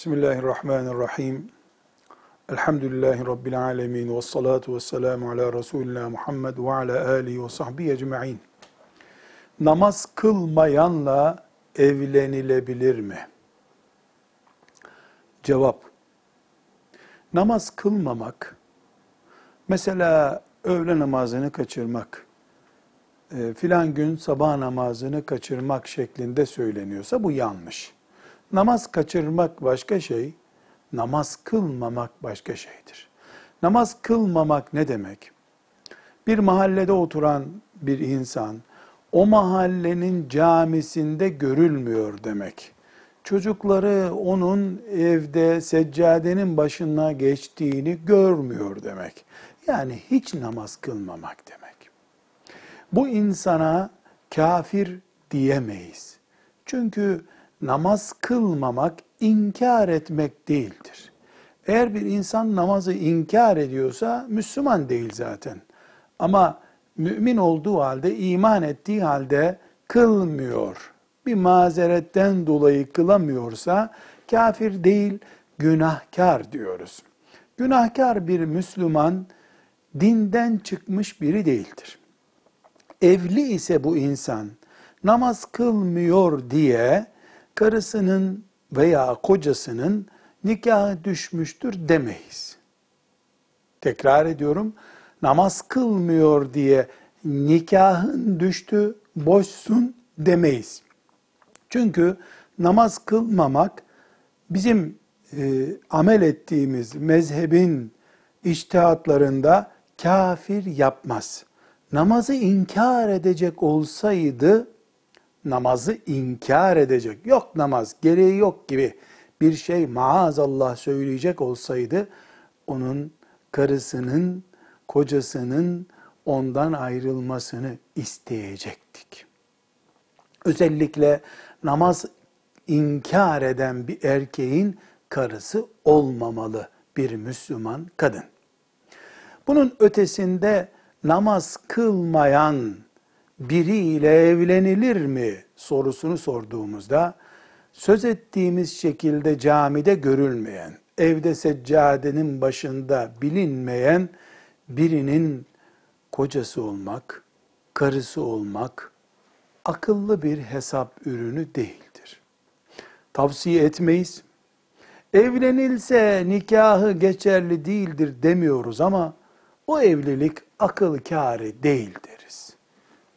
Bismillahirrahmanirrahim. Elhamdülillahi Rabbil alemin. Ve salatu ve selamu ala Resulina Muhammed ve ala alihi ve sahbihi ecma'in. Namaz kılmayanla evlenilebilir mi? Cevap. Namaz kılmamak, mesela öğle namazını kaçırmak, e, filan gün sabah namazını kaçırmak şeklinde söyleniyorsa bu yanlış. Namaz kaçırmak başka şey, namaz kılmamak başka şeydir. Namaz kılmamak ne demek? Bir mahallede oturan bir insan, o mahallenin camisinde görülmüyor demek. Çocukları onun evde seccadenin başına geçtiğini görmüyor demek. Yani hiç namaz kılmamak demek. Bu insana kafir diyemeyiz. Çünkü namaz kılmamak inkar etmek değildir. Eğer bir insan namazı inkar ediyorsa Müslüman değil zaten. Ama mümin olduğu halde, iman ettiği halde kılmıyor. Bir mazeretten dolayı kılamıyorsa kafir değil, günahkar diyoruz. Günahkar bir Müslüman dinden çıkmış biri değildir. Evli ise bu insan namaz kılmıyor diye karısının veya kocasının nikahı düşmüştür demeyiz. Tekrar ediyorum, namaz kılmıyor diye nikahın düştü, boşsun demeyiz. Çünkü namaz kılmamak bizim e, amel ettiğimiz mezhebin iştihatlarında kafir yapmaz. Namazı inkar edecek olsaydı namazı inkar edecek, yok namaz, gereği yok gibi bir şey maazallah söyleyecek olsaydı, onun karısının, kocasının ondan ayrılmasını isteyecektik. Özellikle namaz inkar eden bir erkeğin karısı olmamalı bir Müslüman kadın. Bunun ötesinde namaz kılmayan biriyle evlenilir mi sorusunu sorduğumuzda söz ettiğimiz şekilde camide görülmeyen, evde seccadenin başında bilinmeyen birinin kocası olmak, karısı olmak akıllı bir hesap ürünü değildir. Tavsiye etmeyiz. Evlenilse nikahı geçerli değildir demiyoruz ama o evlilik akıl kârı değildir.